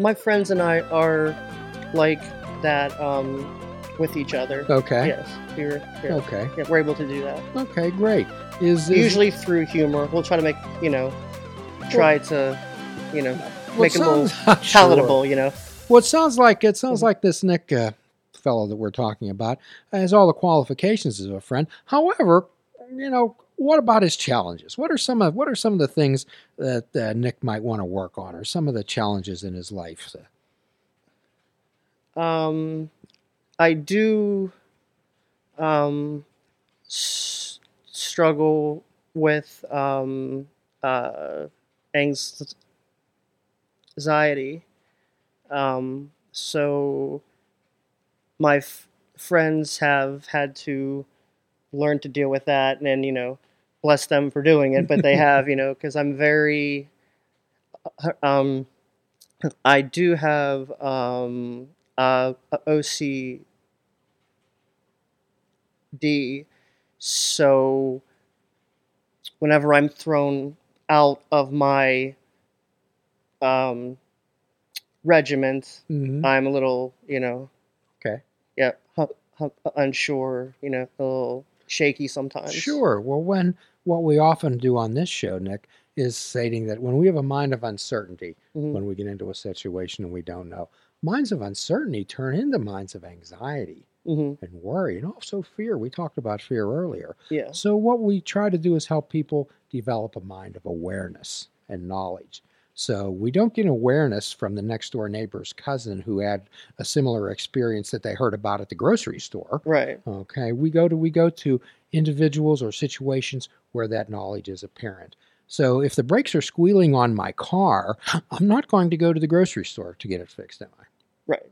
my friends and I are like that um, with each other. Okay. Yes, we're yeah, Okay. yeah, we're able to do that. Okay. Great. Is, is Usually through humor. We'll try to make you know, try to, you know, well, make it a little sounds- Sure. palatable. You know. Well, it sounds like it sounds Mhm. like this Nick uh, fellow that we're talking about has all the qualifications as a friend. However, you know, what about his challenges? What are some of what are some of the things that uh, Nick might want to work on, or some of the challenges in his life? Um, I do um, s- struggle with um, uh, anxiety. Um, so my f- friends have had to learn to deal with that, and you know, bless them for doing it. But they have, you know, because I'm very uh, um, I do have um, uh, OCD, so whenever I'm thrown out of my um, regiment, Mm-hmm. I'm a little, you know, Okay. yeah, unsure, you know, a little shaky sometimes. Sure. Well, when what we often do on this show, Nick, is stating that when we have a mind of uncertainty, Mhm. when we get into a situation and we don't know, minds of uncertainty turn into minds of anxiety hmm and worry and also fear. We talked about fear earlier. Yeah. So, what we try to do is help people develop a mind of awareness and knowledge. So, we don't get awareness from the next door neighbor's cousin who had a similar experience that they heard about at the grocery store. Right. Okay, we go to we go to individuals or situations where that knowledge is apparent. So, if the brakes are squealing on my car, I'm not going to go to the grocery store to get it fixed, am I? Right.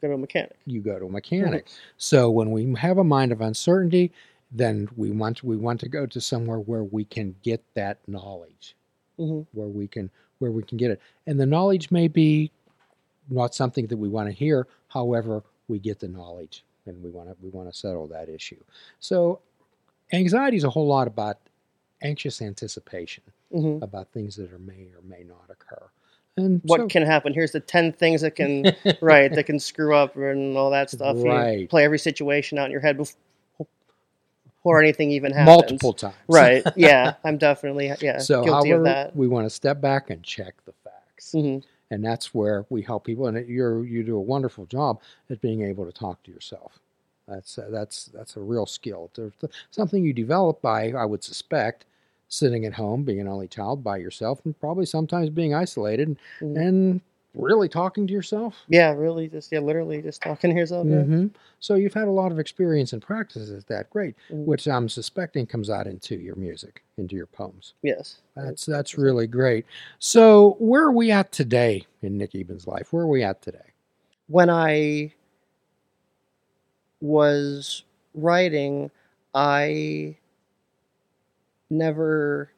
Go to a mechanic. You go to a mechanic. So when we have a mind of uncertainty, then we want we want to go to somewhere where we can get that knowledge, hmm where we can where we can get it. And the knowledge may be not something that we want to hear. However, we get the knowledge and we want to we want to settle that issue. So anxiety is a whole lot about anxious anticipation hmm about things that are may or may not occur. And What so- can happen? Here's the ten things that can right that can screw up and all that stuff. You Right. play every situation out in your head before, anything even happens. multiple times. Right. Yeah. I'm definitely yeah So, guilty of that. we want to step back and check the facts, hmm and that's where we help people. And you're you do a wonderful job at being able to talk to yourself. That's uh, that's that's a real skill. There's something you develop by, I would suspect, sitting at home, being an only child by yourself, and probably sometimes being isolated Mhm. and really talking to yourself. Yeah. Really. Just yeah. Literally just talking to yourself. Yeah. hmm So you've had a lot of experience and practice at that. Great, Mhm. which I'm suspecting comes out into your music, into your poems. Yes. That's that's really great. So where are we at today in Nick Eben's life? Where are we at today? when I was writing, I never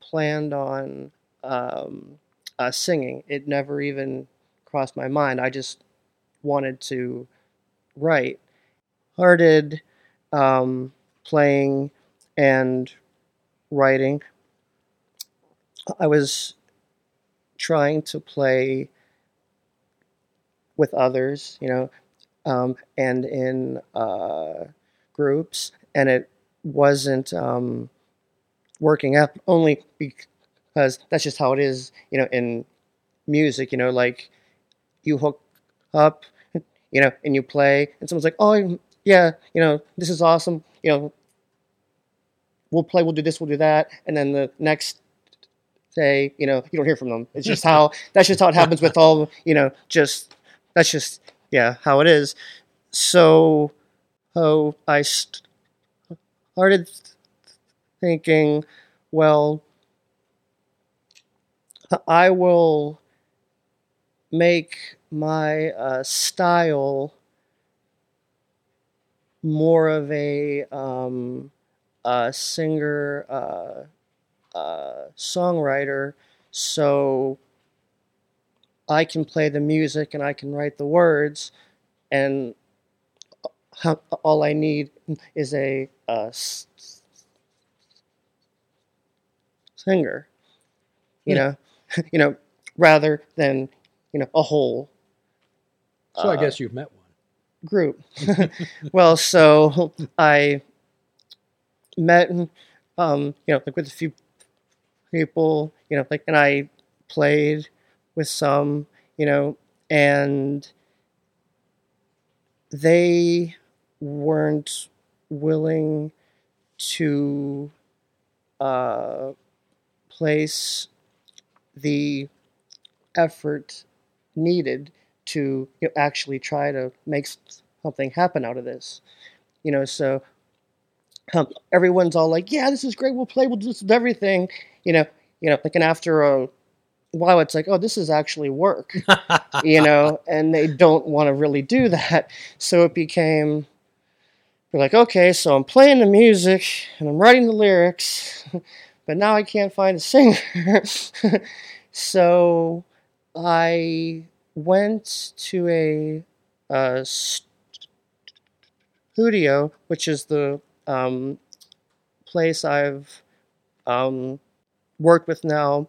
planned on um, uh, singing. It never even crossed my mind. I just wanted to write. Started um, playing and writing. I was trying to play with others, you know, um, and in uh, groups, and it wasn't um, working out only because that's just how it is, you know, in music, you know, like you hook up, you know, and you play, and someone's like, oh, yeah, you know, this is awesome, you know, we'll play, we'll do this, we'll do that, and then the next day, you know, you don't hear from them. It's just how that's just how it happens with all, you know, just that's just yeah how it is. So, oh, I st- started thinking, well, I will make my uh, style more of a um, a singer uh, uh, songwriter, so I can play the music and I can write the words, and all I need is a, s- singer. You Yeah. know, you know, rather than you know a whole So I uh, guess you've met one. group. well, so I met, um, you know, like with a few people, you know, like, and I played with some, you know, and they weren't willing to uh, place the effort needed to you know, actually try to make something happen out of this. You know, so um, everyone's all like, "Yeah, this is great. We'll play. We'll do this with everything." You know, you know, like, and after a while, it's like, "Oh, this is actually work." you know, and they don't want to really do that. So it became, we're like, okay, so I'm playing the music and I'm writing the lyrics, but now I can't find a singer. so I went to a, uh studio, which is the um, place I've um, worked with now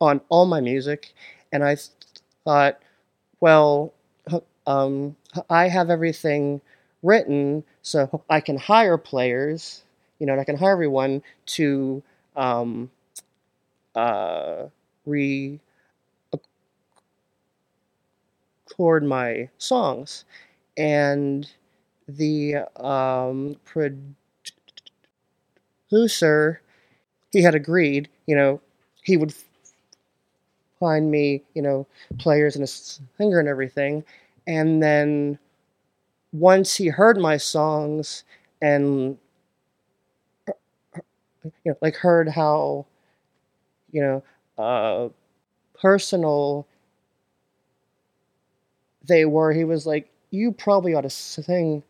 on all my music, and I th- thought, well, um, I have everything written, so I can hire players, you know, and I can hire everyone to um, uh, re record my songs, and the um, producer he had agreed, you know, he would find me, you know, players and a singer and everything, and then once he heard my songs and you know, like heard how, you know, uh, personal they were, he was like, "You probably ought to sing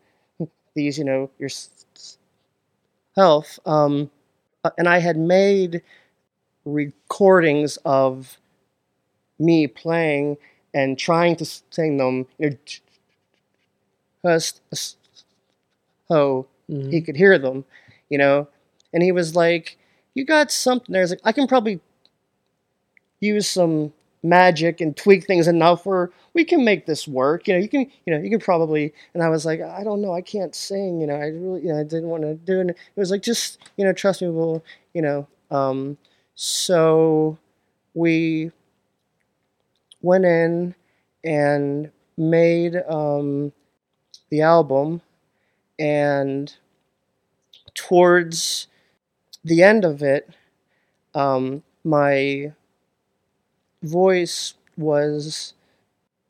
these, you know, yourself." Um, uh, and I had made recordings of me playing and trying to sing them, you know, just so Mhm. he could hear them, you know. And he was like, "You got something there." I like, "I can probably use some magic and tweak things enough where we can make this work. You know, you can, you know, you can probably." And I was like, "I don't know, I can't sing. You know, I really, you know, I didn't want to do it." It was like, "Just, you know, trust me. We'll, you know." Um, so we went in and made um, the album, and towards the end of it, um, my voice was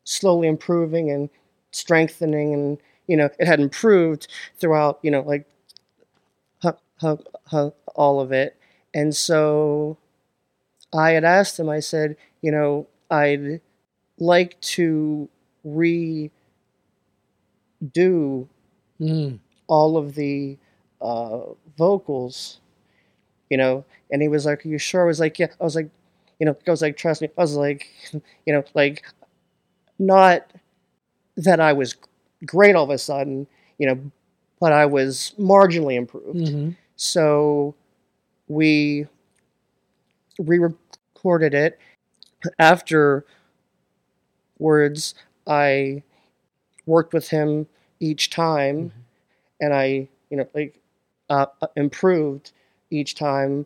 slowly improving and strengthening, and you know, it had improved throughout, you know, like hu- hu- hu- all of it. And so I had asked him, I said, you know, I'd like to redo Mm. all of the uh, vocals, you know. And he was like, "Are you sure?" I was like, "Yeah." I was like, you know, I was like, "Trust me." I was like, you know, like, not that I was great all of a sudden, you know, but I was marginally improved. Mhm. So we re-recorded it. Afterwards, I worked with him each time, Mhm. and I, you know, like uh, improved each time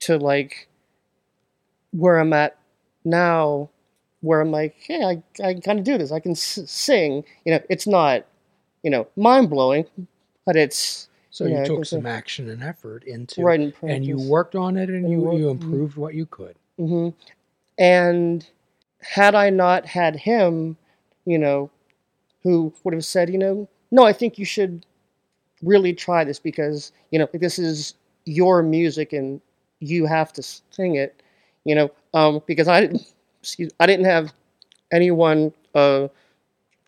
to like where I'm at now, where I'm like, hey, I, I can kind of do this. I can s- sing. You know, it's not, you know, mind blowing, but it's So you took some action and effort into, right in and you worked on it, and And you you mhm. improved what you could. hmm And had I not had him, you know, who would have said, you know, no, I think you should really try this because, you know, this is your music and you have to sing it, you know, um, because I didn't, excuse, I didn't have anyone uh,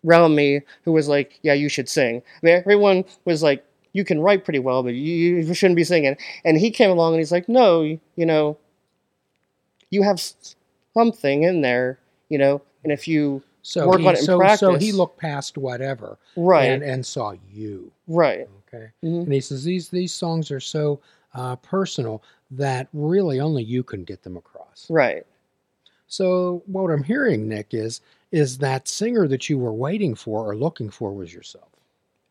around me who was like, yeah, you should sing. I mean, everyone was like, you can write pretty well, but you, you shouldn't be singing. And he came along and he's like, no, you know, you have something in there, you know, and if you So Work he, on it in practice, so he looked past whatever right, and, and saw you. right, Okay. mhm, And he says these these songs are so uh, personal that really only you can get them across. right, So what I'm hearing, Nick, is is that singer that you were waiting for or looking for was yourself.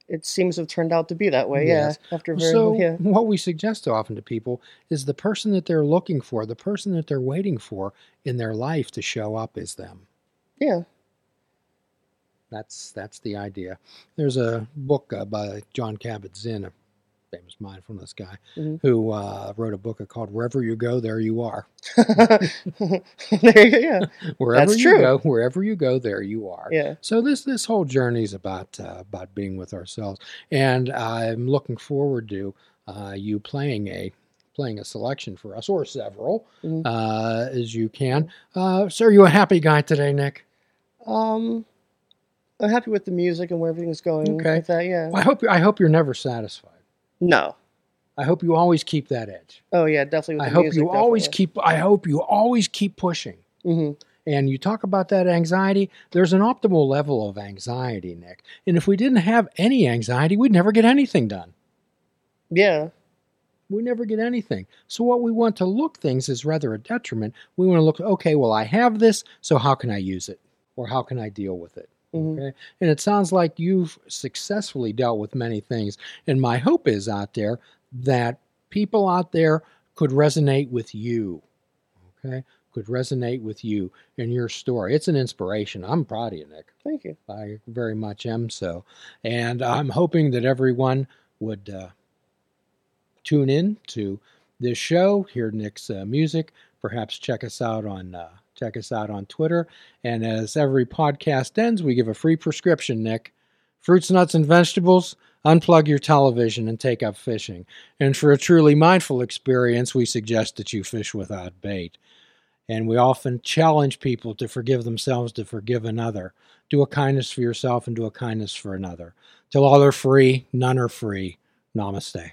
It seems to have turned out to be that way. Yes. Yeah. After very So yeah. what we suggest often to people is the person that they're looking for, the person that they're waiting for in their life to show up is them. Yeah. That's that's the idea. There's a book uh, by John Kabat-Zinn, a famous mindfulness guy, Mhm. who uh, wrote a book called "Wherever You Go, There You Are." there you. Yeah. Wherever That's you true. go, wherever you go, there you are. Yeah. So this this whole journey is about uh, about being with ourselves, and I'm looking forward to uh, you playing a playing a selection for us or several Mhm. uh, as you can. Uh, so, are you a happy guy today, Nick? Um, I'm happy with the music and where everything's going Okay. with that. Yeah. I hope I hope you're never satisfied. No. I hope you always keep that edge. Oh yeah, definitely. With I the hope music, you always keep. I hope you always keep pushing. hmm And you talk about that anxiety. There's an optimal level of anxiety, Nick. And if we didn't have any anxiety, we'd never get anything done. Yeah. we never get anything. So what we want to look things is rather a detriment. We want to look, okay, well, I have this, so how can I use it? Or how can I deal with it? Hmm Okay. And it sounds like you've successfully dealt with many things. And my hope is out there that people out there could resonate with you. Okay. Could resonate with you and your story. It's an inspiration. I'm proud of you, Nick. Thank you. I very much am so. And I'm hoping that everyone would uh, tune in to this show, hear Nick's uh, music, perhaps check us out on uh, check us out on Twitter. And as every podcast ends, we give a free prescription, Nick. Fruits, nuts, and vegetables. Unplug your television and take up fishing. And for a truly mindful experience, we suggest that you fish without bait. And we often challenge people to forgive themselves, to forgive another. Do a kindness for yourself and do a kindness for another. Till all are free, none are free. Namaste.